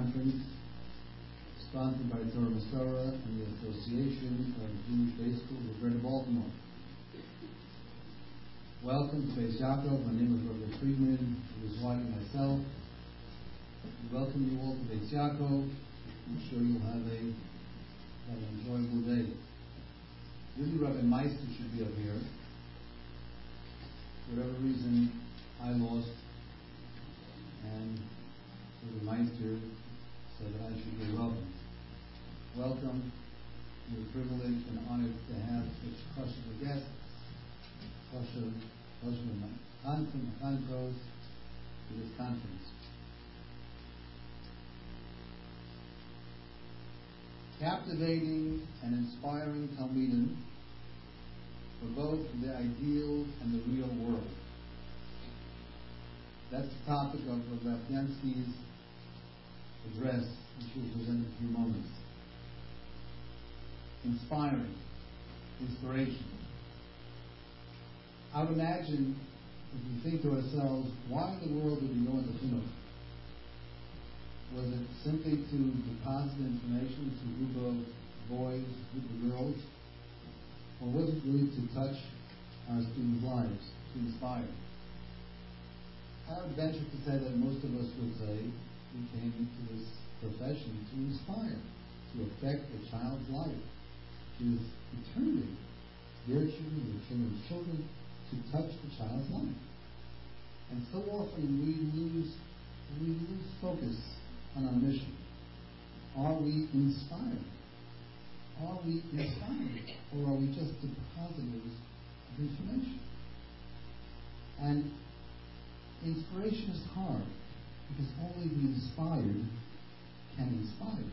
conference sponsored by Torah Masorah and the Association of Jewish Day Schools of Greater Baltimore. Welcome to Beis Yaakov. My name is Robert Friedman, his wife and myself. We welcome you all to Beis Yaakov. I'm sure you'll have a an enjoyable day. Really, Rabbi Meister should be up here. For whatever reason, I lost, and Rabbi Meister said that I should be welcome. Welcome. We're privileged and honored to have such Chashuv guests, Chashuv, Chashuv Chanchim, Chanchos, to this conference. Captivating and inspiring Talmidim for both the ideal and the real world. That's the topic of Rabbi Yansky's address, which will present in a few moments. Inspiring, inspiration. I would imagine, if we think to ourselves, why in the world did we go into Chinuch? Was it simply to deposit information to a group of boys, a group of girls? Or was it really to touch our students' lives, to inspire? I would venture to say that most of us would say we came into this profession to inspire, to affect a child's life, to eternity, their their children's children, to touch the child's life. And so often we lose we lose focus on our mission. Are we inspired? Are we inspired? Or are we just depositors of information? And inspiration is hard because only the inspired can inspire.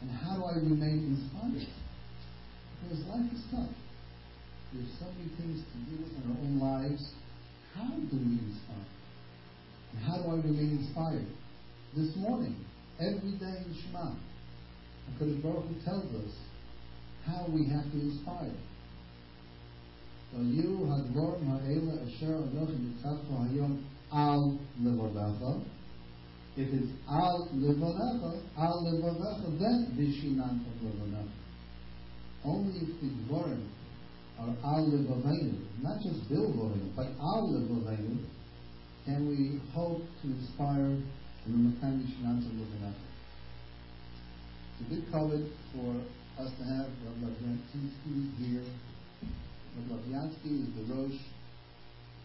And how do I remain inspired? Because life is tough. There's so many things to do in our own lives. How do we inspire? And how do I remain inspired? This morning, every day in Shema, HaKadosh Baruch Hu tells us how we have to inspire. So you hadvorim ha'ela asher anochi nitzatcho hayom al levodacha. If it's al levodacha, al levodacha, then bishinan of levodacha. Only if the dvorim are al levavenu, not just bil but al levavenu, can we hope to inspire the Rumakam Bishinan of levodacha. It's a big covet for us to have Rabbi Lapiansky here. Rabbi Lapiansky is the Rosh,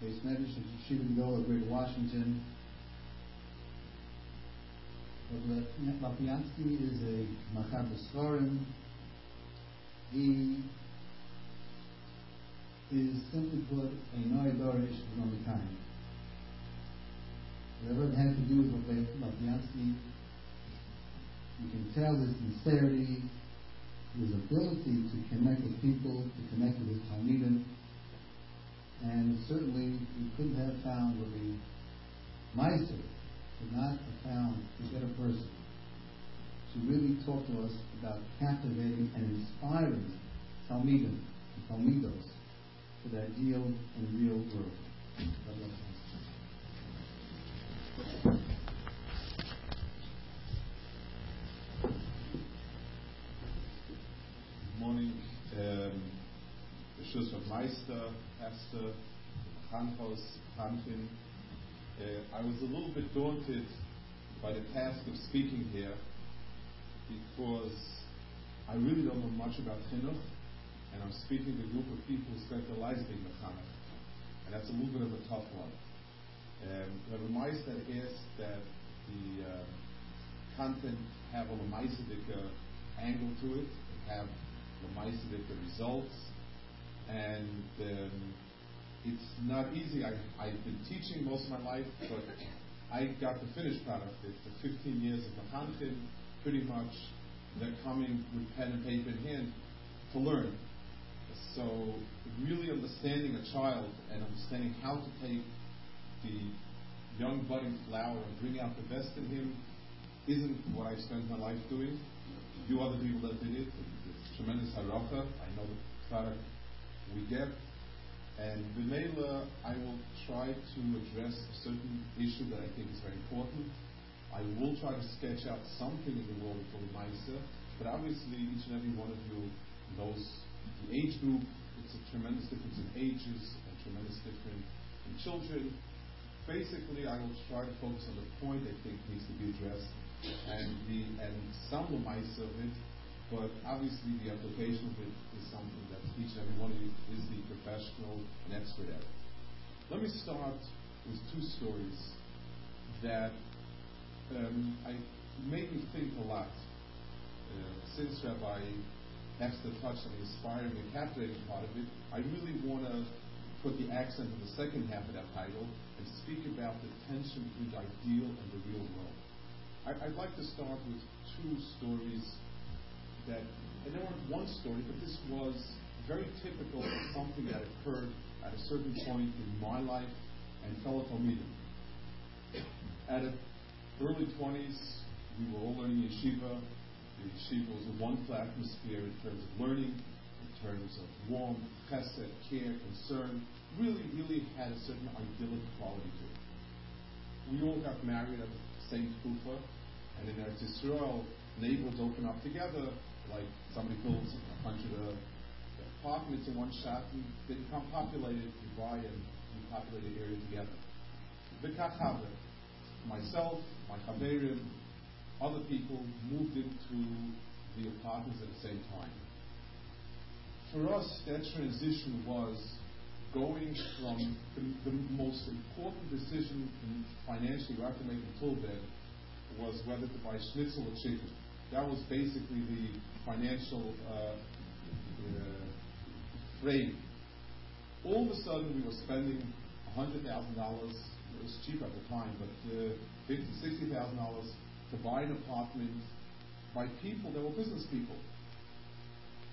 base medrash of Yeshiva Gdol of Greater Washington. Lapiansky is a Machar B'Sfarim. He is simply put a Noy Dorish Nomikayim. Whatever it had to do with Lapiansky, you can tell his sincerity, his ability to connect with people, to connect with his Talmidim, and certainly we couldn't have found Rabbi Meister, could not have found a better person to really talk to us about captivating and inspiring Talmidim, Talmidos, to that ideal and real world. You. morning. Um, the Schuss of Meister, Esther, Kranhaus, Kranfin. Uh, I was a little bit daunted by the task of speaking here because I really don't know much about Chinuch, and I'm speaking to a group of people who spent their lives being mechanic, and that's a little bit of a tough one. Um, Rabbi Meister asked that the uh, content have a Lemaisadik angle to it, have Lemaisadik results, and um, it's not easy. I, I've been teaching most of my life, but I got the finished product. It's 15 years of the Mechanchim, pretty much they're coming with pen and paper in hand to learn. So really understanding a child and understanding how to take the young budding flower and bring out the best in him isn't what I spent my life doing. You other people that did it, it's tremendous haracha. I know the product we get. And B'meila, I will try to address a certain issue that I think is very important. I will try to sketch out something in the world of Lamaisa, but obviously each and every one of you knows the age group. It's a tremendous difference in ages, a tremendous difference in children. Basically, I will try to focus on the point I think needs to be addressed and the and some Lamaisa of it, but obviously the application of it is something that each and every one of you is the professional and expert at. Let me start with two stories that um, I made me think a lot. Uh, since Rabbi Meister touched on the inspiring and captivating part of it, I really want to put the accent on the second half of that title and speak about the tension between the ideal and the real world. I, would like to start with two stories that, and they weren't one story, but this was very typical of something that occurred at a certain point in my life and fellow Talmidim. At the early 20s, we were all learning yeshiva. The yeshiva was a wonderful atmosphere in terms of learning, in terms of warmth, chesed, care, concern. Really, really had a certain idyllic quality to it. We all got married at the same kufa, and in Eretz Yisrael, neighborhoods open up together, like somebody builds a hundred uh, apartments in one shot, and they become populated, you buy and you populate the area together. Myself, my chaverim, other people moved into the apartments at the same time. For us, that transition was going from the, the most important decision financially we have to make until then was whether to buy schnitzel or chicken. That was basically the financial uh, uh, frame. All of a sudden, we were spending $100,000. It was cheap at the time, but uh, $50,000, $60,000 to buy an apartment by people that were business people.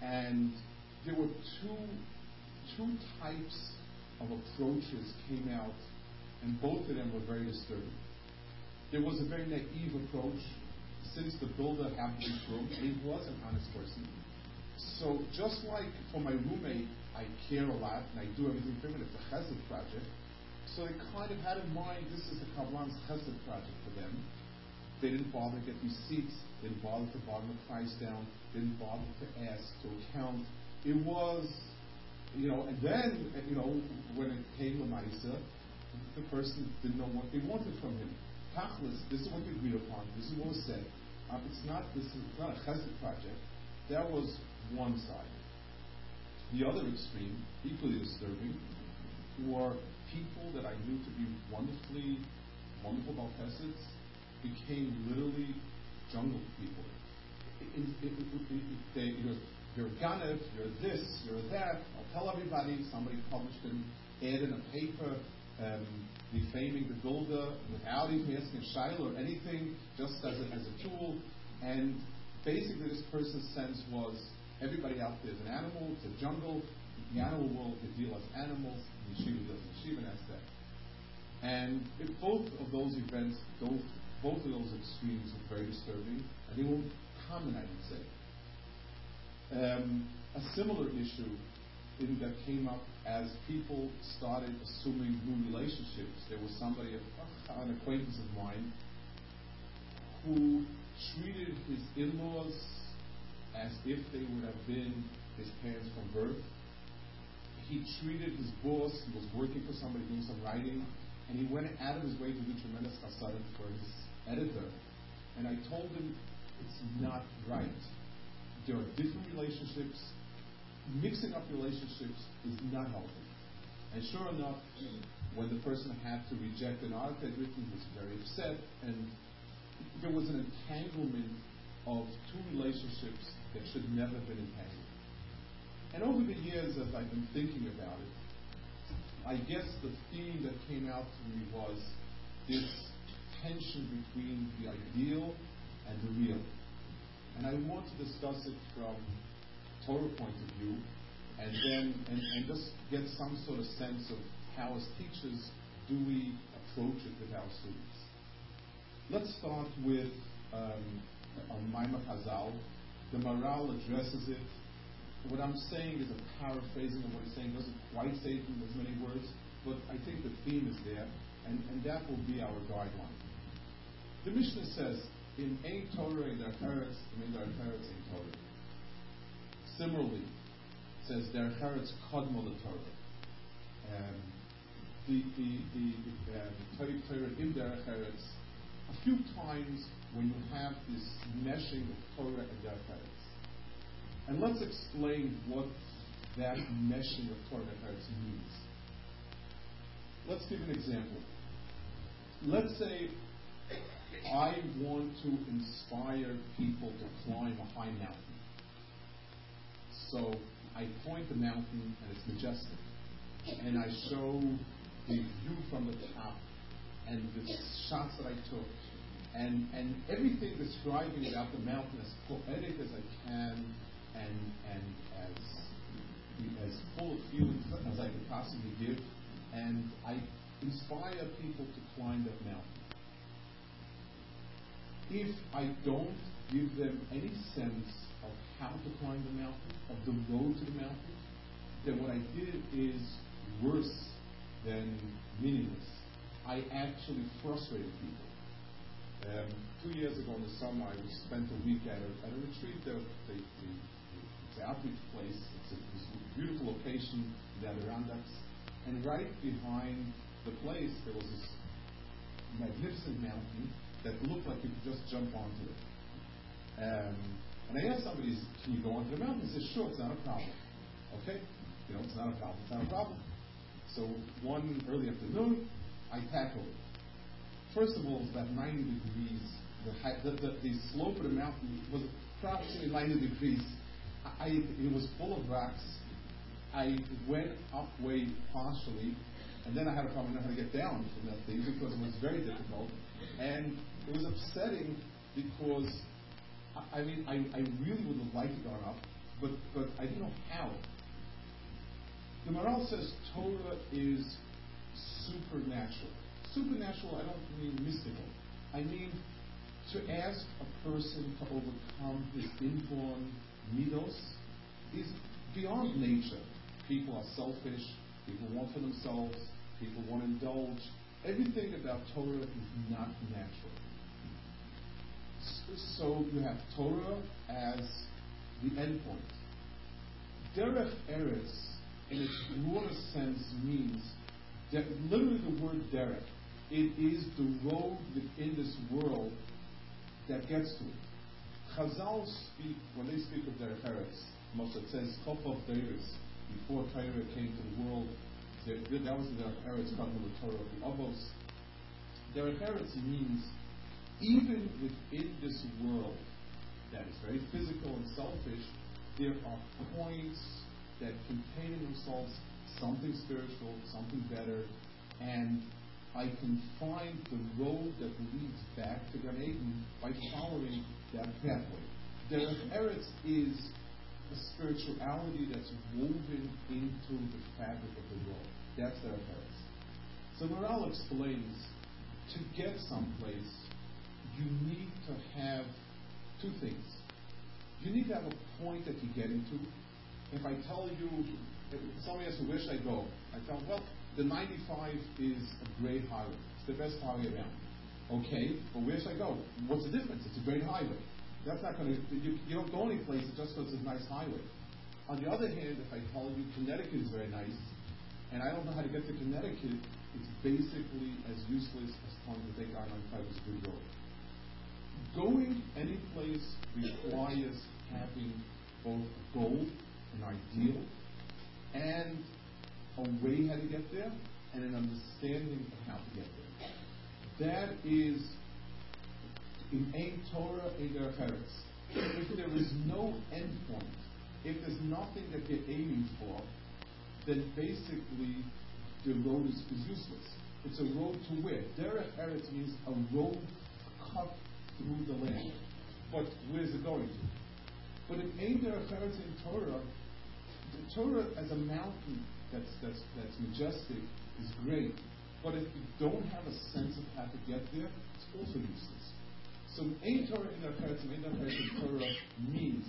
And there were two, two types of approaches came out, and both of them were very disturbing. There was a very naive approach. Since the builder had this room, he was an honest person. So just like for my roommate, I care a lot and I do everything for him, it's a chesed project. So they kind of had in mind this is a Kabbalan's chesed project for them. They didn't bother to get receipts, didn't bother to bottom the price down, They didn't bother to ask to account. It was, you know, and then, you know, when it came to Maisa, the person didn't know what they wanted from him. Tachlis, this is what you agreed upon, this is what was said. Um, it's not this is not a chesed project. That was one side. The other extreme, equally disturbing, were people that I knew to be wonderfully wonderful about chesed became literally jungle people. they, you're, you're Ganev, you're this, you're that. I'll tell everybody. Somebody published an ad in a paper um, defaming the builder without even asking a shiloh or anything, just as a, as a tool. And basically, this person's sense was everybody out there is an animal, it's a jungle. The animal world could deal as animals, the yeshiva as yeshiva, and that's that. And if both of those events, both, both of those extremes are very disturbing, and they were common, I would say. Um, a similar issue in, that came up as people started assuming new relationships. There was somebody, an acquaintance of mine, who treated his in-laws as if they would have been his parents from birth. He treated his boss, he was working for somebody doing some writing, and he went out of his way to do tremendous chasadim for his editor. And I told him, it's not right. There are different relationships mixing up relationships is not healthy. And sure enough, when the person had to reject an article I'd written, he was very upset, and there was an entanglement of two relationships that should never have been entangled. And over the years, as I've been thinking about it, I guess the theme that came out to me was this tension between the ideal and the real. And I want to discuss it from Torah point of view, and then and, and just get some sort of sense of how, as teachers, do we approach it with our students. Let's start with um, on Maimah. The Maharal addresses it. What I'm saying is a paraphrasing of what he's saying. doesn't quite say it in as many words, but I think the theme is there, and, and that will be our guideline. The Mishnah says, in Ein Torah, in Derech Eretz, in Derech Eretz, Ein Torah. Similarly, it says, Derech Eretz Kodmo the Torah. Um, the the the, uh, Torah in Derech Eretz, a few times when you have this meshing of Torah and Derech Eretz. And let's explain what that meshing of Torah and Eretz means. Let's give an example. Let's say I want to inspire people to climb a high mountain. So I point the mountain and it's majestic. And I show the view from the top and the shots that I took and, and everything describing about the mountain as poetic as I can and, and as, as full of feelings as I could possibly give. And I inspire people to climb that mountain if I don't give them any sense of how to climb the mountain, of the road to the mountain, then what I did is worse than meaningless. I actually frustrated people. Um, two years ago in the summer, I spent a week at a, at a retreat, the, the, the, the outreach place. It's a, it's a beautiful location in the Adirondacks. And right behind the place, there was this magnificent mountain that looked like you could just jump onto it. Um, and I asked somebody, can you go onto the mountain? He said, sure, it's not a problem. Okay? You know, it's not a problem. It's not a problem. So one early afternoon, I tackled it. First of all, it was about 90 degrees. The, height, the, the, the slope of the mountain was approximately 90 degrees. I, it was full of rocks. I went up way partially, and then I had a problem knowing how to get down from that thing because it was very difficult. And it was upsetting because, I mean, I, I really would have liked to go up, but, but I didn't know how. The Maharal says Torah is supernatural. Supernatural, I don't mean mystical. I mean to ask a person to overcome his inborn midos is beyond nature. People are selfish. People want for themselves. People want to indulge. Everything about Torah is not natural. So you have Torah as the endpoint. Derech Eretz, in its broader sense, means that literally the word derech, it is the road within this world that gets to it. Chazal speak, when they speak of Derech Eretz, most says of Deris, before Torah came to the world, that, was the Derech Eretz, to the Torah of the Avos. Derech Eretz means even within this world that is very physical and selfish, there are points that contain in themselves something spiritual, something better, and I can find the road that leads back to Gan Eden by following that pathway. Derech Eretz is a spirituality that's woven into the fabric of the world. That's Derech Eretz. So Maharal explains to get someplace, you need to have two things. You need to have a point that you get into. If I tell you, if somebody asks where should I go? I tell them, well, the 95 is a great highway. It's the best highway around. Okay, but where should I go? What's the difference? It's a great highway. That's not going to, you, you don't go any place just because it's a nice highway. On the other hand, if I tell you Connecticut is very nice, and I don't know how to get to Connecticut, it's basically as useless as telling the big I-95 is a good road. Going any place requires having both a goal, an ideal, and a way how to get there, and an understanding of how to get there. That is in Ein Torah in Derech Eretz. If there is no endpoint, if there's nothing that you're aiming for, then basically the road is, is useless. It's a road to where? Derech Eretz means a road cut through the land. But where's it going to? But in Ein Derech Eretz in Torah, the Torah as a mountain that's, that's, that's majestic is great. But if you don't have a sense of how to get there, it's also useless. So Ein Torah in Derech Eretz and Ein in Torah means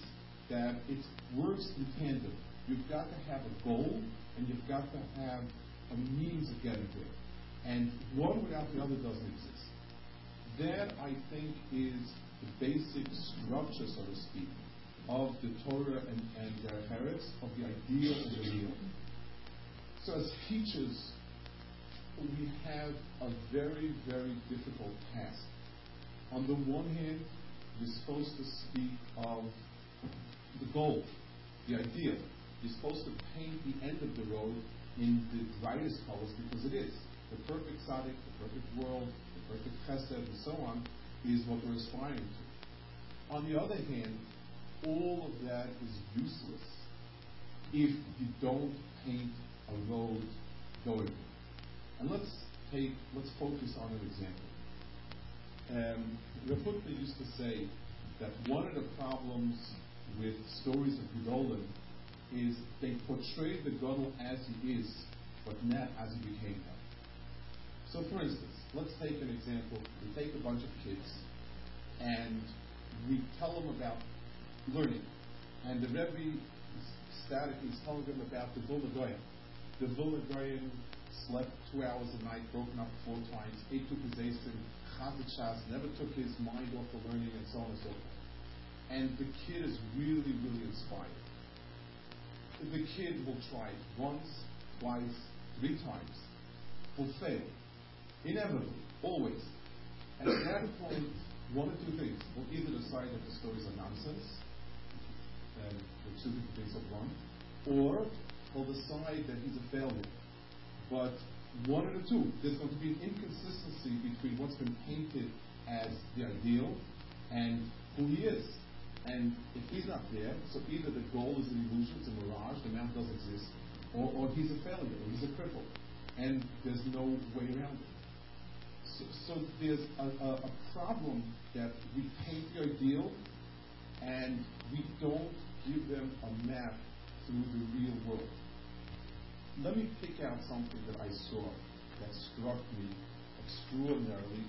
that it works in tandem. You've got to have a goal and you've got to have a means of getting there. And one without the other doesn't exist. That, I think, is the basic structure, so to speak, of the Torah and, and uh, their heritage, of the ideal and the real. So, as teachers, we have a very, very difficult task. On the one hand, we're supposed to speak of the goal, the ideal. You're supposed to paint the end of the road in the brightest colors because it is. The perfect tzaddik, the perfect world, the perfect chesed, and so on, is what we're aspiring to. On the other hand, all of that is useless if you don't paint a road going. And let's take, let's focus on an example. Um, used to say that one of the problems with stories of Gedolim is they portray the Gadol as he is, but not as he became. So, for instance, let's take an example. We take a bunch of kids and we tell them about learning. And the Rebbe is static, he's telling them about the Vilna Goyen. The Vilna Goyen slept two hours a night, broken up four times, ate two Asin, Chazit never took his mind off the learning, and so on and so forth. And the kid is really, really inspired. The kid will try once, twice, three times, will fail. Inevitably, always. And at that point, one of two things. Will either decide that the stories are nonsense, and the two different things of one, or will decide that he's a failure. But one of the two, there's going to be an inconsistency between what's been painted as the ideal and who he is. And if he's not there, so either the goal is an illusion, it's a mirage, the mountain doesn't exist, or, or he's a failure, or he's a cripple. And there's no way around it. So, so there's a, a, a problem that we paint the ideal and we don't give them a map through the real world. Let me pick out something that I saw that struck me extraordinarily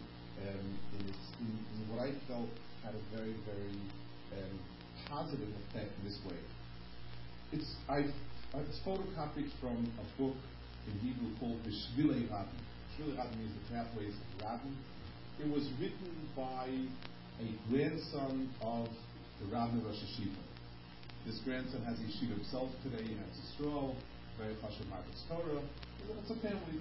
um, in, in, in, what I felt had a very, very um, positive effect this way. It's, I've, it's photocopied from a book in Hebrew called the Shvilei Rabin. Rabin means the pathways of. It was written by a grandson of the Rabbi Rosh Hashiva. This grandson has a yeshiva himself today in Eretz very Chashav Marcus Torah. It's a family.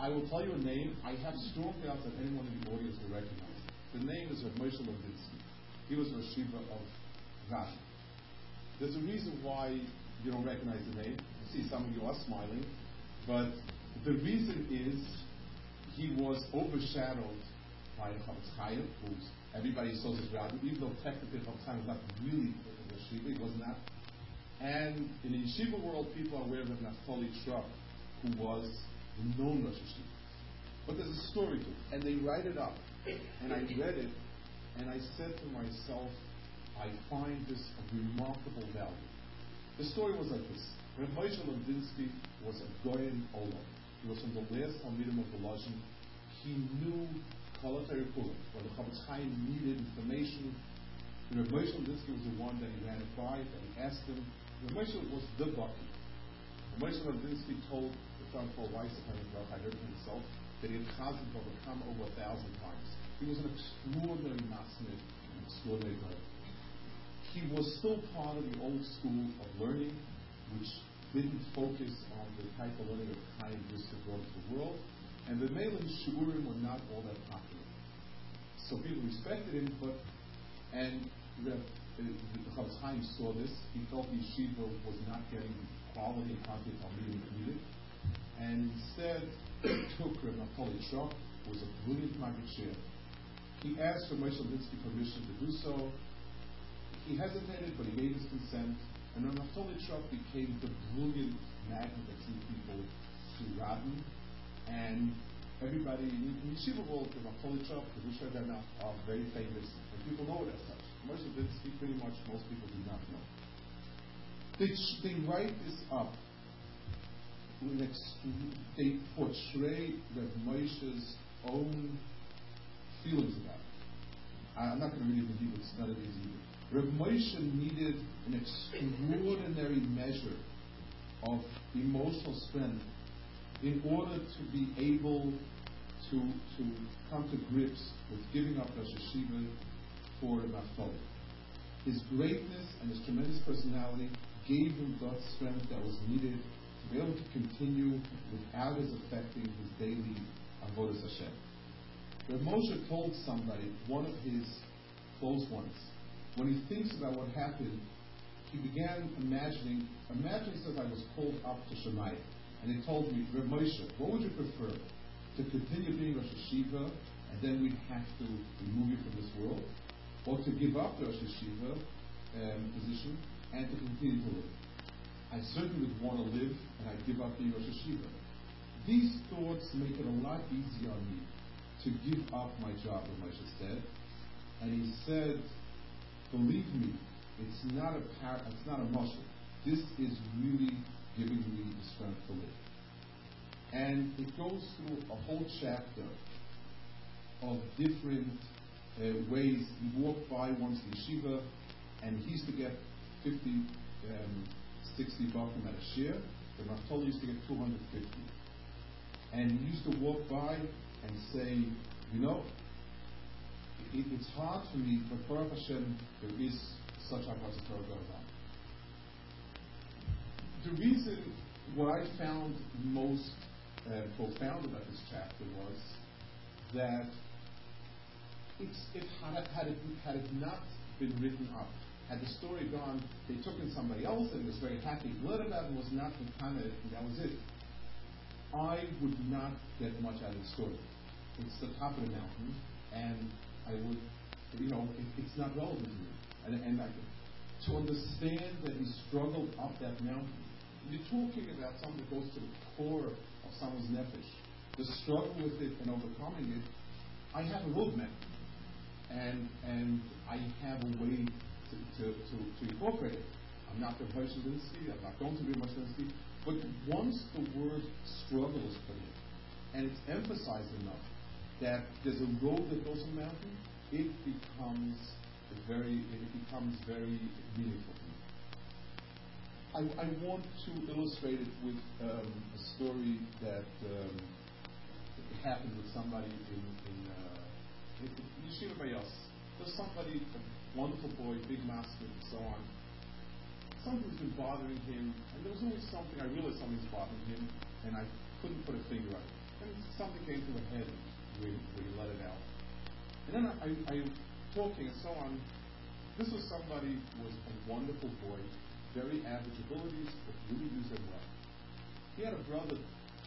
I will tell you a name. I have strong doubts that anyone in the audience will recognize. The name is Rav Moshe Levinsky. He was Rosh Shiva of Rashi. There's a reason why you don't recognize the name. I see some of you are smiling. But the reason is he was overshadowed by Chofetz Chaim, who everybody saw as rabbi, even though technically Chofetz Chaim was not really Rosh Shiva, he was not. And in the yeshiva world, people are aware of Naftali Trop, who was the known Rosh Hashiva. But there's a story to it, and they write it up. And I read it, and I said to myself, I find this of remarkable value. The story was like this. Reb Moshe Lomdinsky was a Goyen Olam. He was from the Talmidim of the Lashon. He knew Kalatari Kulim, where the Chofetz Chaim needed information. Reb Moshe Lomdinsky was the one that he ran by, that he asked him. Reb Moshe was the Baki. Reb Moshe Lomdinsky told the son Paul Weiss, I heard himself, that he had Chazan come over a thousand times. He was an extraordinary masmid, an extraordinary guy. He was still part of the old school of learning, which didn't focus on the type of Brisker brought to the world, and the Malin Shurim were not all that popular. So people respected him, but and the, uh, the, Chofetz Chaim saw this. He felt the yeshiva was not getting quality content on meeting needed, and instead took Naftali Shah, who was a brilliant Maggid he asked for Moshe permission to do so. He hesitated, but he gave his consent. And Trop became the brilliant magnet that drew people to Radin. And everybody in the Yeshiva world, the Trop, the Rusha are very famous, and people know it as such. Moshe Levinsky, pretty much most people do not know. They, they write this up. They portray Rev Moshe's own feelings about it. I'm not going to read it in Hebrew, it's not. Rav Moshe needed an extraordinary measure of emotional strength in order to be able to, to come to grips with giving up Rosh Yeshiva for Naftali. His greatness and his tremendous personality gave him the strength that was needed to be able to continue without his affecting his daily avodas Hashem. Reb Moshe told somebody, one of his close ones, when he thinks about what happened, he began imagining, imagine he says I was called up to Shemaiah, and he told me, Reb Moshe, what would you prefer? To continue being Rosh Yeshiva, and then we'd have to remove you from this world, or to give up the Rosh um, position and to continue to live. I certainly would want to live, and I'd give up being Rosh Yeshiva. These thoughts make it a lot easier on me to give up my job, Moshe said. And he said, believe me, it's not a par- it's not a muscle. This is really giving me the strength to live. And it goes through a whole chapter of different uh, ways. He walked by once the yeshiva, and he used to get 50, um, 60 bakum at a share. The Naftali used to get 250. And he used to walk by and say, you know, it, it's hard for me, but Baruch Hashem, there is such a going on. The reason, what I found most uh, profound about this chapter was that it, had, had, it, had it not been written up, had the story gone, they took in somebody else and was very happy, glad about it was not kind of, that was it. I would not get much out of the story. It's the top of the mountain, and I would, you know, it, it's not relevant to me. And, and I, to understand that he struggled up that mountain, you're talking about something that goes to the core of someone's nefesh. The struggle with it and overcoming it, I have a roadmap, and and I have a way to, to, to, to incorporate it. I'm not the Hershel Linsky, I'm not going to be a Linsky, but once the word struggle is put in, and it's emphasized enough that there's a road that goes the mountain, it becomes very it becomes very meaningful. I, I want to illustrate it with um, a story that um, happened with somebody in in, uh, in, in Yeshiva Bayos. There's somebody, a wonderful boy, big master, and so on. Something's been bothering him, and there was always something. I realized something's bothering him, and I couldn't put a finger on it. And something came to my head when he let it out. And then I, I, talking and so on. This was somebody who was a wonderful boy, very average abilities, but really used them well. He had a brother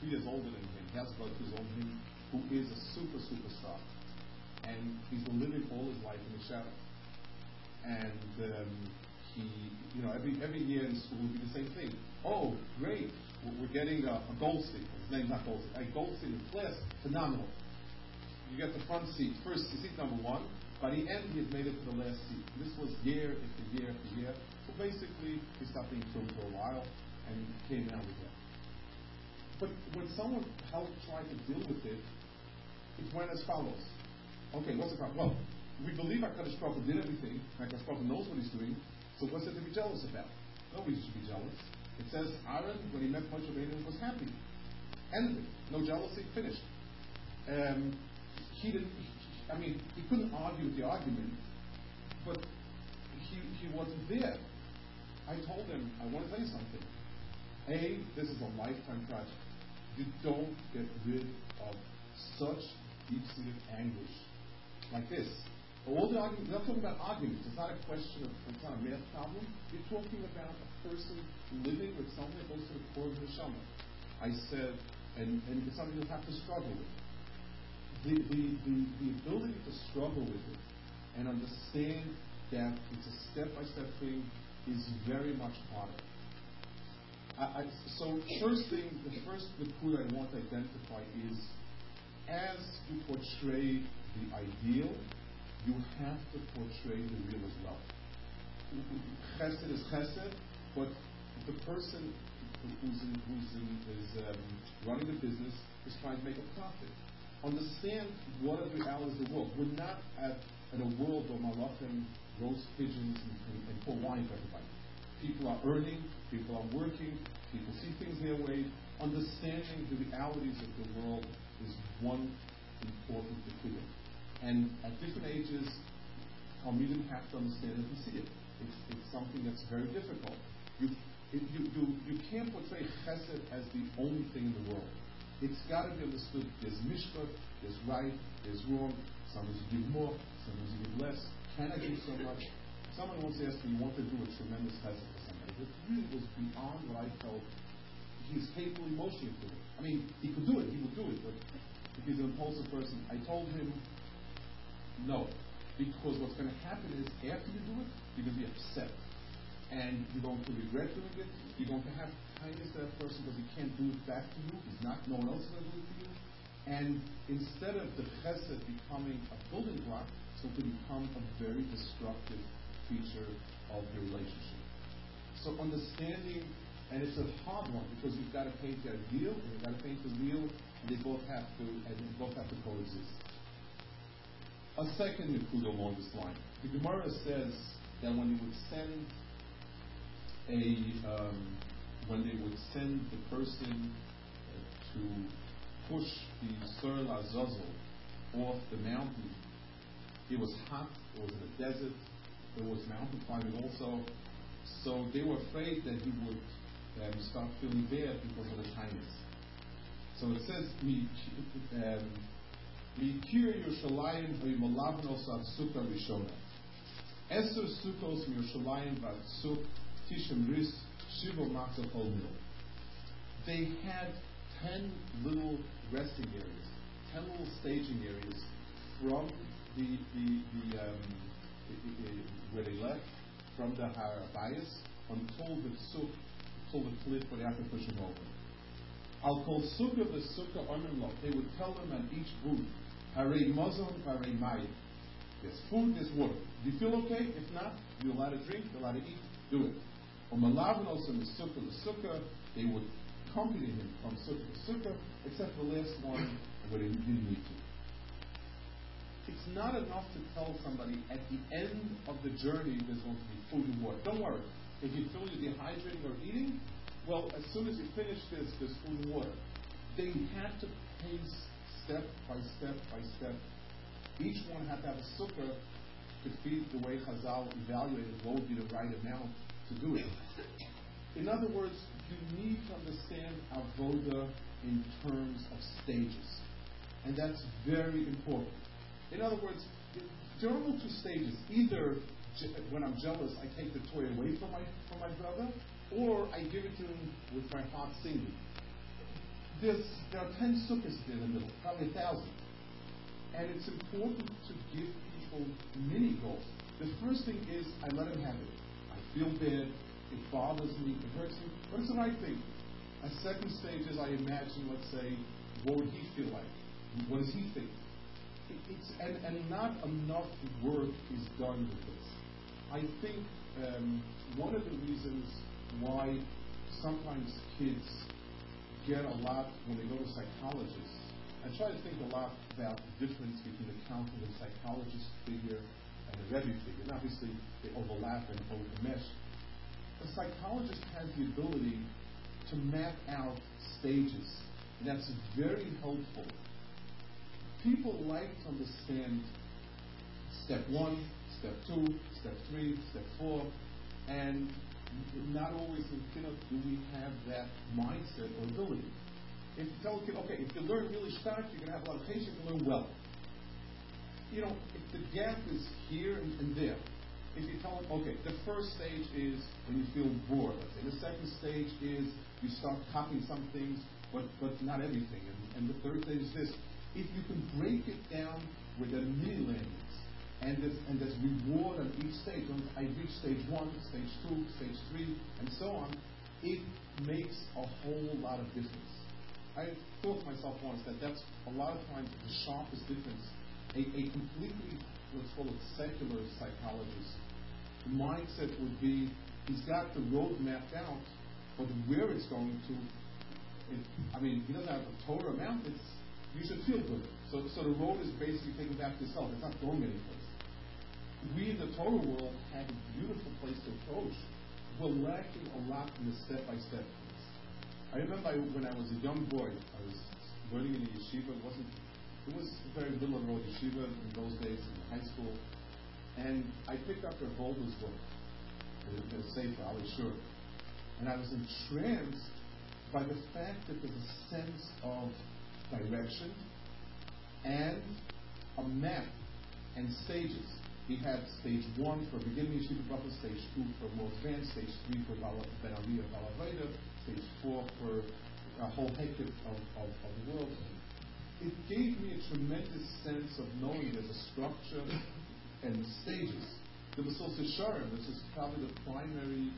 two years older than him. He has a brother two years older than him who is a super superstar, and he's been living all his life in the shadow. And um, he, you know, every every year in school would be the same thing. Oh, great! We're getting a, a Goldstein. His name's not Goldstein. A Goldstein in class, phenomenal. You get the front seat, first seat number one. By the end, he had made it to the last seat. This was year after year after year. So basically, he stopped being filmed for a while and came out again. But when someone helped try to deal with it, it went as follows. Okay, what's the problem? Well, we believe HaKadosh Baruch did everything. HaKadosh Baruch knows what he's doing. So what's there to be jealous about? Nobody should be jealous. It says Aaron, when he met Moshe was happy. Ended. No jealousy. Finished. Um, he didn't. I mean, he couldn't argue with the argument, but he, he wasn't there. I told him, I want to tell you something. A, this is a lifetime project. You don't get rid of such deep-seated anguish like this. All the arguments, we're not talking about arguments. It's not a question of, it's not a math problem. You're talking about a person living with something that goes to the core of the neshama. I said, and, and it's something you'll have to struggle with the, the, the, the ability to struggle with it and understand that it's a step-by-step thing is very much harder. I, I, so first thing, the first recruit I want to identify is as you portray the ideal, you have to portray the real as well. Chesed is chesed, but the person who's, in, who's in, is um, running the business is trying to make a profit understand what are the realities of the world. We're not at, at a world where malachim roast pigeons and, and, and pour wine for everybody. People are earning, people are working, people see things their way. Understanding the realities of the world is one important Nekuda. And at different ages, Talmidim have to understand it and see it. It's, it's something that's very difficult. You, it, you, you, you can't portray chesed as the only thing in the world. It's got to be understood. There's mishpat, there's right, there's wrong. Sometimes you give more, sometimes you give less. Can I give so much? Someone once asked me, want to do a tremendous chesed for somebody. It really was beyond what I felt he's capable emotionally of doing. I mean, he could do it, he would do it, but if he's an impulsive person, I told him, no. Because what's going to happen is, after you do it, you're going to be upset. And you're going to regret doing it. You're going to have kindness to that person because he can't do it back to you. He's not, no one else going to do it for you. And instead of the chesed becoming a building block, it's going to become a very destructive feature of your relationship. So understanding, and it's a hard one because you've got to paint the ideal and you've got to paint the real, and they both have to, and they both have to coexist. A second Nikuda along this line. The Gemara says that when they would send a, um, when they would send the person uh, to push the Sur Azazel off the mountain, it was hot, it was in a desert, there was mountain climbing also, so they were afraid that he would um, start feeling bad because of the kindness. So it says, um, Mikir Yerushalayim v'yimalavnos sukkah rishona. Eser sukkos miyerushalayim v'atzuk tishem ris matzah kol mil. They had ten little resting areas, ten little staging areas from the, the, the, um, the, the where they left, from the Harabayas until the suk, until the cliff where they have to push him over. I'll call sukkah the sukkah onimlo. They would tell them at each booth, Hare mazon, hare mayim. There's food, there's water. Do you feel okay? If not, you're allowed to drink, you're allowed to eat, do it. Or malavin also in the sukkah, the sukkah, they would accompany him from sukkah to sukkah, except the last one where they didn't need to. It's not enough to tell somebody at the end of the journey there's going to be food and water. Don't worry. If you feel you're dehydrating or eating, well, as soon as you finish this, there's food and water. They had to pace step by step by step. Each one had to have a sukkah to feed the way Chazal evaluated what would be the right amount to do it. In other words, you need to understand avoda in terms of stages. And that's very important. In other words, there are two stages. Either when I'm jealous, I take the toy away from my, from my brother, or I give it to him with my heart singing. There's, there are ten sukkahs in the middle, probably a thousand. And it's important to give people mini goals. The first thing is I let him have it. Feel bad, it bothers me, it hurts me, but it's the right thing. A second stage is I imagine, let's say, what would he feel like? What does he think? It, it's, and, and not enough work is done with this. I think um, one of the reasons why sometimes kids get a lot when they go to psychologists. I try to think a lot about the difference between the counselor and psychologist figure and the Rebbe figure. And obviously, they overlap and overmesh. The psychologist has the ability to map out stages, and that's very helpful. People like to understand step one, step two, step three, step four, and not always in Chinuch do we have that mindset or ability. If you tell a kid, okay, if you learn really fast, you're going to have a lot of patience and learn well. You know, if the gap is here and, and there, if you tell them, okay, the first stage is when you feel bored, let's say. The second stage is you start copying some things, but, but not everything. And, and the third stage is this. If you can break it down with a mini landings, and there's, and there's reward on each stage. When I reach stage one, stage two, stage three, and so on, it makes a whole lot of difference. I thought to myself once that that's a lot of times the sharpest difference. A, a completely, let's call it secular psychologist mindset would be he's got the road mapped out, but where it's going to, it, I mean, he doesn't have a Torah amount, it's, you should feel good. So, so the road is basically taken back to yourself. It's not going anyplace we in the Torah world have a beautiful place to approach. We're lacking a lot in the step by step. I remember when I was a young boy, I was learning in the yeshiva. It wasn't it was very little road yeshiva in those days in high school, and I picked up Rav Wolbe's book, the, the Sefer Alei Shur, and I was entranced by the fact that there's a sense of direction and a map and stages. He had stage one for beginning yeshiva stage two for more advanced, stage three for Ben Aliyah Balaveda, stage four for a whole hectic of, of, of the world. It gave me a tremendous sense of knowing there's a structure and stages. The Mesilas Yesharim, which is probably the primary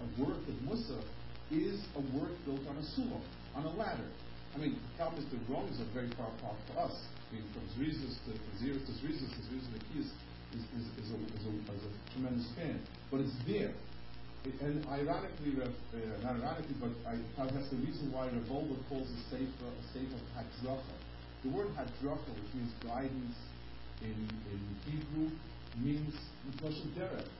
uh, work of Mussar, is a work built on a sumo, on a ladder. I mean, the problem the Romans are very far apart for us. I mean, from Zrizis to Zirus to Zrizis to Zrizis to Kiyas, is, is, is, a, is, a, is a tremendous span. But it's there. And ironically, uh, not ironically, but I, that's the reason why Rav Wolbe calls a sefer a sefer of hadracha. The word hadracha, which means guidance in, in Hebrew, means derech.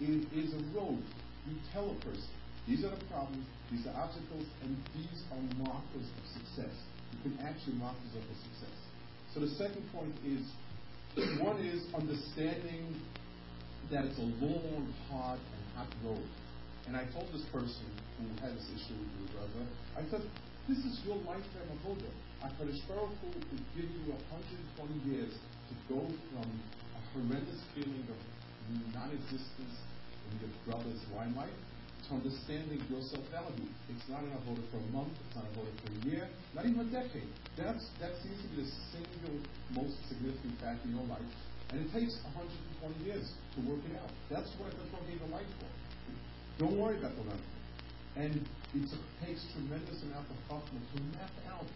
It is a road. You tell a person, these are the problems, these are obstacles, and these are markers of success. You can actually markers of success. So the second point is one is understanding that it's a long, hard, and hot road. And I told this person who had this issue with your brother, I said, this is your lifetime of Hoda. HaKadosh Baruch Hu is giving you 120 years to go from a horrendous feeling of non-existence in your brother's limelight to understanding your self-value. It's not an avoda for a month, it's not an avoda for a year, not even a decade. That's, that seems to be the single most significant fact in your life. And it takes 120 years to work it out. That's what God gave a life for. Don't worry about the length. And it takes tremendous amount of chachma to map out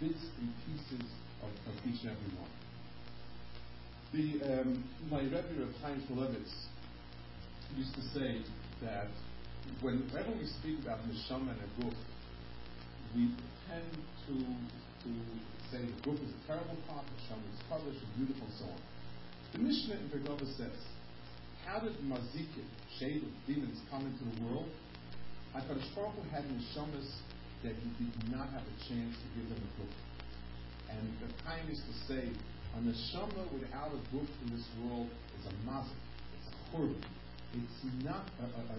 bits and pieces of, of each and every one. The, um, my Rebbe of Chaim Shmulevitz used to say that whenever we speak about neshama and a guf, we tend to to say the guf is a terrible part, neshama is published, and beautiful, and so on. The Mishnah in Begova says, how did mazikim, shade of demons, come into the world? HaKadosh Baruch Hu had neshamas that he did not have a chance to give them a guf. And the time is to say, a neshama without a guf in this world is a mazik, it's a churban. It's not a, a, a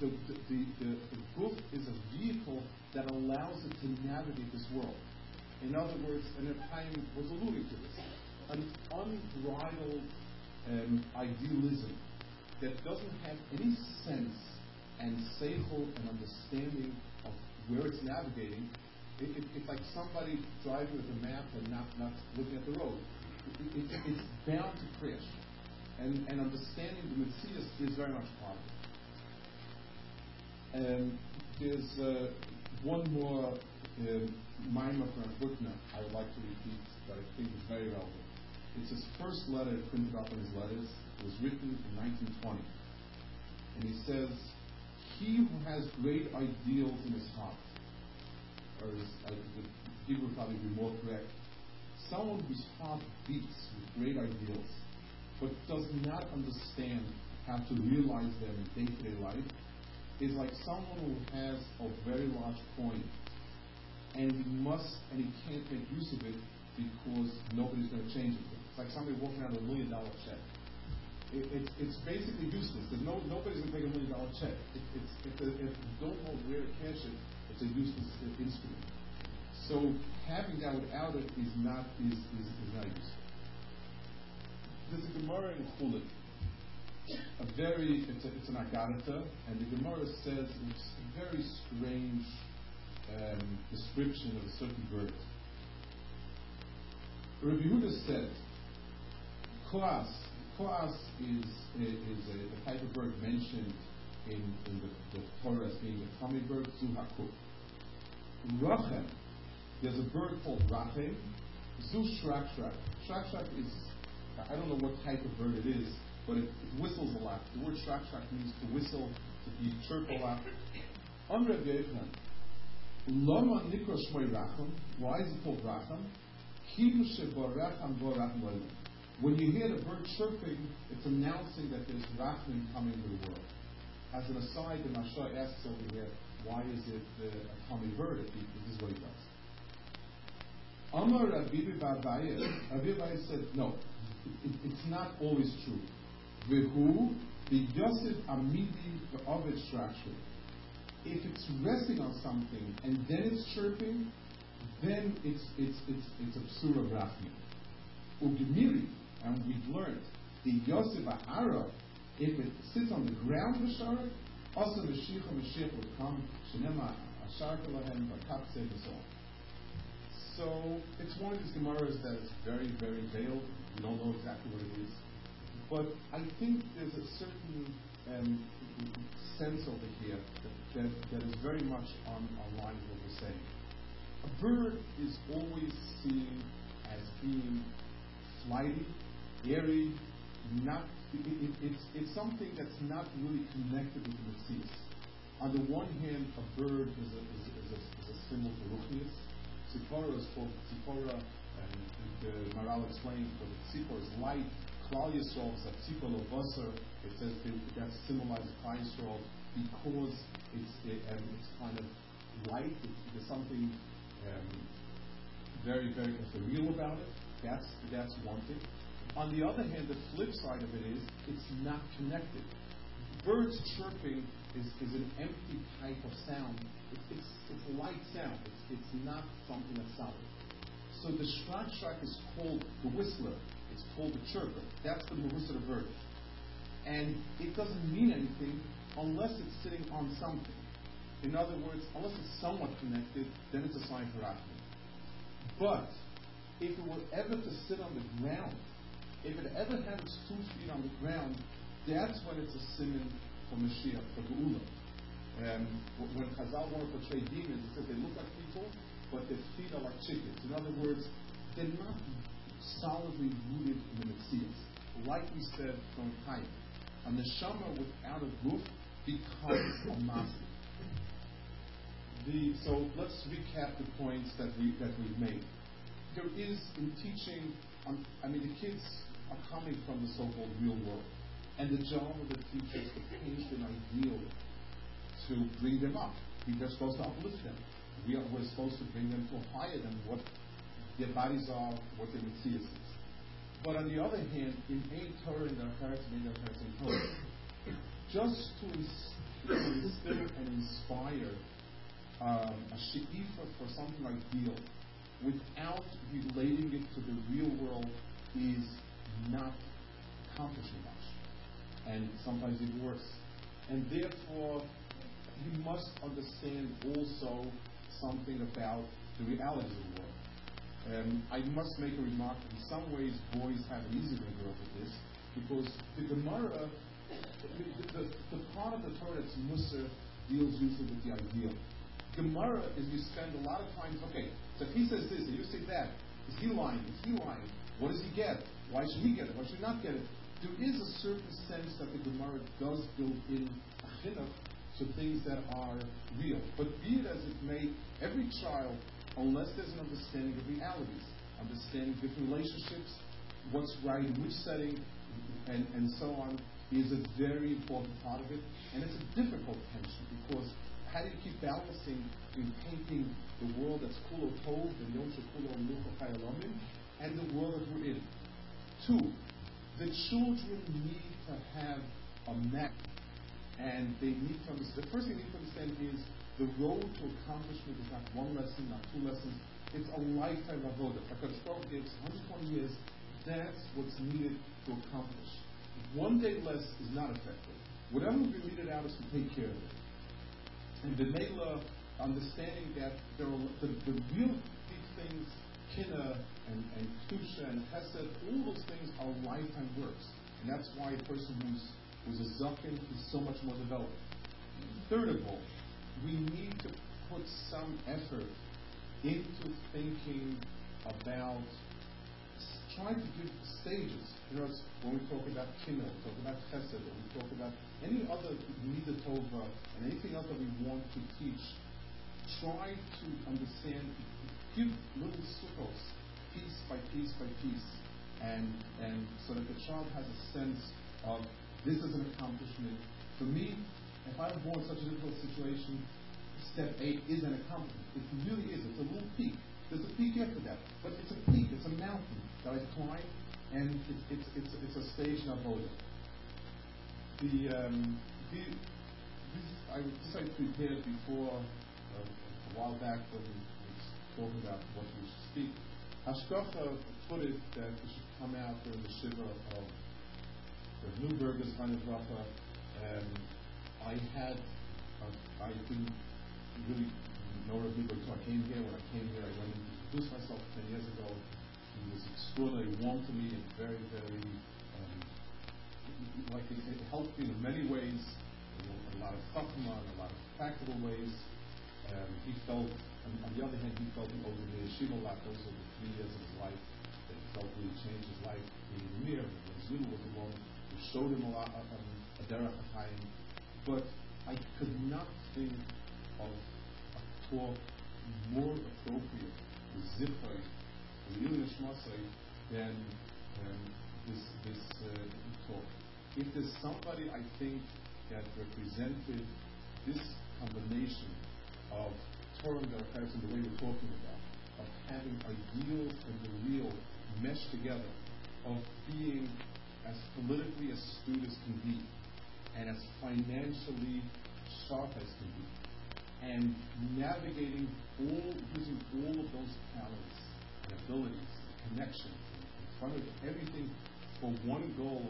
the, the, the, the, the guf is a vehicle that allows it to navigate this world. In other words, and Chaim was alluding to this, an unbridled um, idealism that doesn't have any sense and seichel and understanding of where it's navigating. It, it, it's like somebody driving with a map and not, not looking at the road. It, it's bound to crash. And, and understanding the Messiah is very much part of it. And there's uh, one more uh, mimer from Bruckner I would like to repeat that I think is very relevant. It's his first letter printed up in his letters. Was written in 1920. And he says, He who has great ideals in his heart, or his, uh, the Hebrew would probably be more correct, someone whose heart beats with great ideals, but does not understand how to realize them in day to day life, is like someone who has a very large coin and he must and he can't make use of it because nobody's going to change it. It's like somebody walking around with a million dollar check. It, it, it's basically useless. There's no nobody's going to take a million dollar check. It, it's, if, the, if you don't where to cash it, it's a useless instrument. So having that without it is not is, is, is not useful. There's a Gemara in Chulin a very, it's, a, it's an Agartha, and the Gemara says it's a very strange um, description of a certain bird. Rabbi Yehuda said, Koas, Koas is, is a, type of bird mentioned in, in the, the Torah as being a tummy bird, Zuhakuk. Rachem, there's a bird called Rachem, Zu Shrak Shrak. Shrak Shrak is, I don't know what type of bird it is, but it, it whistles a lot. The word shrak shrak means to whistle, to be chirp a lot. On Reb Yochanan, Lama Nikro Shmoy Racham, why is it called Rachem? Racham? Kidu Sheboracham Boracham When you hear the bird chirping, it's announcing that there's Rachman coming to the world. As an aside, the Maharsha asks over here, why is it uh, a common bird this is what he does? Amar Rabbi Abaye said, no, it, it's not always true. Vehu, the Yosef Amidi Ovid structure. If it's resting on something and then it's chirping, then it's it's it's it's a psura rachmi. Ugemiri, and we've learned the Yosef Ahara, if it sits on the ground Masharik, also Mashiach Mashiach would come, Shenema Asharka Lahem, Bakatse, and so. So it's one of these Gemaras that is very, very veiled. We don't know exactly what it is. But I think there's a certain um, sense over here that, that, that is very much on, on line with what we're saying. A bird is always seen as being flighty, airy, not it, it, it's, it's something that's not really connected with the Messias. On the one hand, a bird is a, is, is a, is a symbol for Ruchnius. Tzipora is called Tzipora, and the Maharal explained, but Tzipor is light. Klal Yisrael is a Tzipor Lovaser. It says that that symbolizes Klal because it's, it, um, it's kind of light. There's something um, very, very ethereal about it. That's, that's one thing. On the other hand, the flip side of it is it's not connected. Birds chirping is, is an empty type of sound. It's, it's, it's a light sound. It's, it's not something that's solid. So the shrak is called the whistler. It's called the chirper. That's the marusa of bird. And it doesn't mean anything unless it's sitting on something. In other words, unless it's somewhat connected, then it's a sign for Achim. But if it were ever to sit on the ground, if it ever has two feet on the ground, that's when it's a simon for Mashiach, for Geula. Um, when Chazal want to portray demons, it says they look like people, but their feet are like chickens. In other words, they're not solidly rooted in the Messias. Like we said from Chaim, a neshama without a roof becomes a master. The, so let's recap the points that we that we've made. There is in teaching, um, I mean, the kids are coming from the so-called real world, and the job of the teacher is to paint an ideal to bring them up. They're supposed to uplift them. We are, we're supposed to bring them to higher than what their bodies are, what their mitzvahs is. But on the other hand, in a Torah in their hearts, in their hearts in just to, ins- to instill and inspire um, a she'ifa for something ideal without relating it to the real world is not accomplishing much. And sometimes even worse. And therefore, you must understand also something about the realities of the world. Um, I must make a remark. In some ways, boys have an easier grow with this because the Gemara, the, the, the, part of the Torah that's Mussar deals usually with the ideal. Gemara is you spend a lot of time. Okay, so if he says this and you say that, is he lying? Is he lying? What does he get? Why should he get it? Why should he not get it? There is a certain sense that the Gemara does build in a chinuch to things that are real. But be it as it may, every child, unless there's an understanding of realities, understanding different relationships, what's right in which setting, and, and so on, is a very important part of it. And it's a difficult tension because how do you keep balancing in painting the world that's kulo tov and yom shekulo chayalomim and the world that we're in? Two, the children need to have a map and they need to understand. The first thing they need to understand is the road to accomplishment is not one lesson, not two lessons. It's a lifetime of road. If I Hakadosh Baruch gives 120 years. That's what's needed to accomplish. One day less is not effective. Whatever be meted out is to take care of it. And the Mela, understanding that there are the, the real deep things, kina and, and kusha and chesed, all those things are lifetime works. And that's why a person who's who's a zaken is so much more developed. Third of all, we need to put some effort into thinking about trying to give stages. You know, when we talk about kina, we talk about chesed, or we talk about any other midah tova and anything else that we want to teach, try to understand, give little sukkos, piece by piece by piece, and and so that the child has a sense of this is an accomplishment. For me, if I'm born in such a difficult situation, step eight is an accomplishment. It really is. It's a little peak. There's a peak after that. But it's a peak, it's a mountain that I climb, and it, it's, it's, it's a stage not over. The, um, the, this, I, this I prepared before, uh, a while back when we was talking about what we should speak. Hashgacha put it that we should come out during the Shiva of the Neuberger's Rafa. Um, I had, uh, I didn't really know Newberg until I came here. When I came here, I went in to introduce myself 10 years ago. He was extraordinarily warm to me and very, very, um, like it, it helped me in many ways a lot of chachma and a lot of practical ways. Um, he felt, on, on, the other hand, he felt he owed the a lot. Those were the three years of his life that he felt really changed his life. Being near, when Zulu was the one who showed him a lot of um, a derech. But I could not think of a talk more appropriate with Ziffer, for Ilya Shmasai, than um, this, this uh, talk. If there's somebody I think that represented this combination of Torah and in the way we're talking about, of having ideals and the real mesh together, of being as politically astute as can be, and as financially sharp as can be, and navigating all, using all of those talents and abilities, and connections, in front of everything for one goal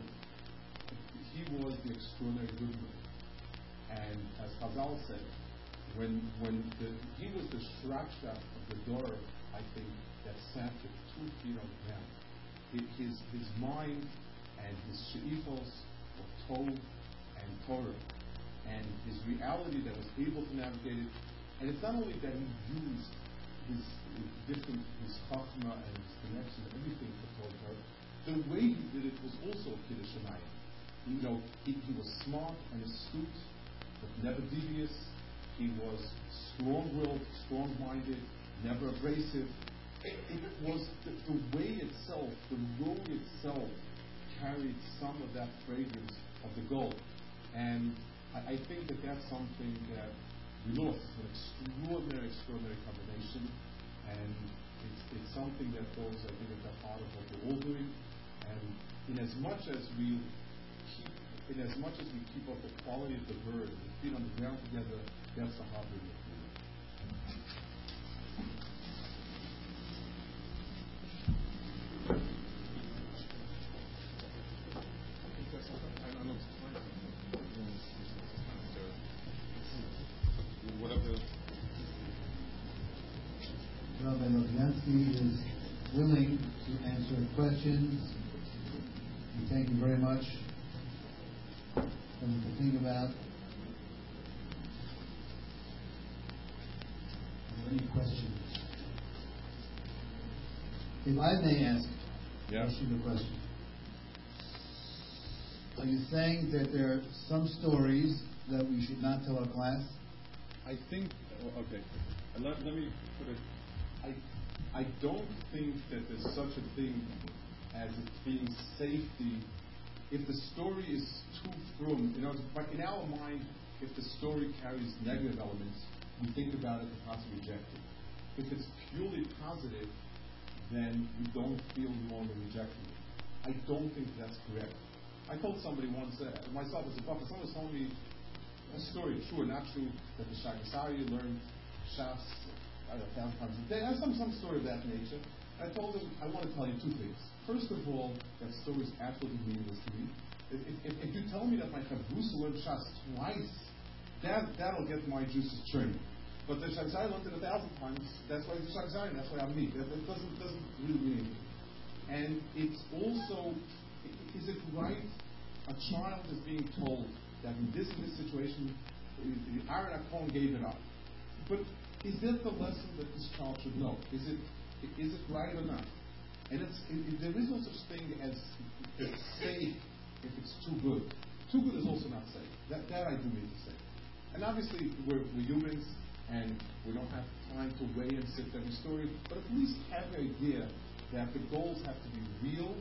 he was the extraordinary good man. And as Chazal said, when when the, he was the shrakshak of the door, I think, that sat with two feet on the ground. His, his mind and his she'ifos were Tov and Torah. And his reality that was able to navigate it. And it's not only that he used his, his different, his chachma and his connection, everything for Torah, the way he did it was also Kiddush you know, he, he was smart and astute, but never devious. He was strong-willed, strong-minded, never abrasive. It, was the, the, way itself, the road itself, carried some of that fragrance of the gold. And I, I think that that's something that we lost, an extraordinary, extraordinary combination. And it's, it's something that goes, I think, at the heart of what we're all doing. And in as much as we in as much as we keep up the quality of the bird feet on the ground together, that's the heart I may ask, yeah. you a question. Are you saying that there are some stories that we should not tell our class? I think, oh, okay, let, let me put it, I, I don't think that there's such a thing as it being safety if the story is too frum, you know, but in our mind, if the story carries negative elements, we think about it and possibly reject it. If it's purely positive, then we don't feel no longer rejecting it. I don't think that's correct. I told somebody once, uh, myself as a prophet, someone telling me a story, true or not true, that the Shaagas Aryeh learned Shas know, thousand times a day. Some, some story of that nature. I told him, I want to tell you two things. First of all, that story is absolutely meaningless to me. If, if, if you tell me that my Chavrusa learned Shas twice, that, that'll get my juices churning. But the Shagzai learned it a thousand times. That's why it's Shagzai, that's why I'm me. That, that doesn't, doesn't really mean anything. And it's also, is it right? A child is being told that in this and this situation, the Aaron Akon gave it up. But is that the lesson that this child should know? Is it, is it right or not? And it's, it, there is no such thing as safe if it's too good. Too good is also not safe. That, that I do mean to say. And obviously, we're, we're humans, and we don't have time to weigh and sift every story, but at least have an idea that the goals have to be real,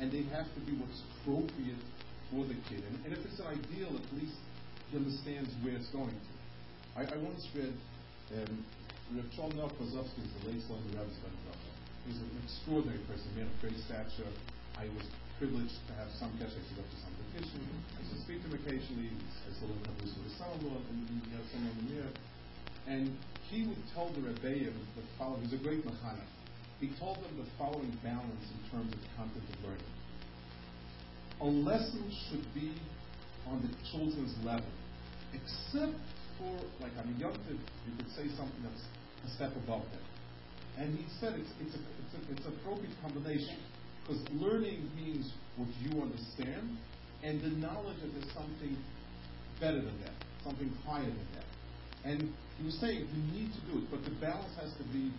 and they have to be what's appropriate for the kid. And, and if it's an ideal, at least he understands where it's going to. I, I once read Um, Rav Shalom Kozovsky the late son of Rebbe He's an extraordinary person, man of great stature. I was privileged to have some catch. I to go to some vacation. I used to speak to him occasionally. I come to the son-in-law, and he had someone in near. And he would tell the Rebbeim the following. He's a great mechanic. He told them the following balance in terms of content of learning. A lesson should be on the children's level, except for, like a young kid, you could say something that's a step above them. And he said it's, it's, a, it's, a, it's appropriate combination because learning means what you understand and the knowledge that there's something better than that, something higher than that. And was saying you need to do it, but the balance has to be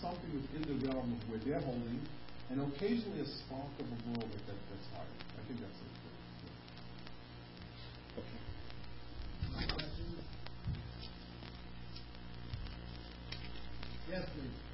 something within the realm of where they're holding, and occasionally a spark of a world that, that's higher. I think that's it. Okay. Yes, please.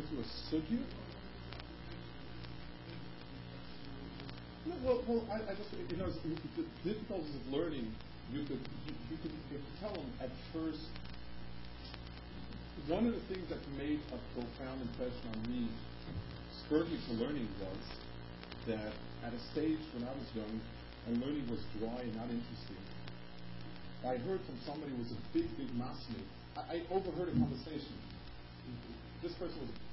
Through a sugya? No, well, well, I, I just, you know, the difficulties of learning, you could, you, you could, you could tell them at first. One of the things that made a profound impression on me, spurred me to learning, was that at a stage when I was young, and learning was dry and not interesting, I heard from somebody who was a big, big master. I, I overheard a conversation. This person was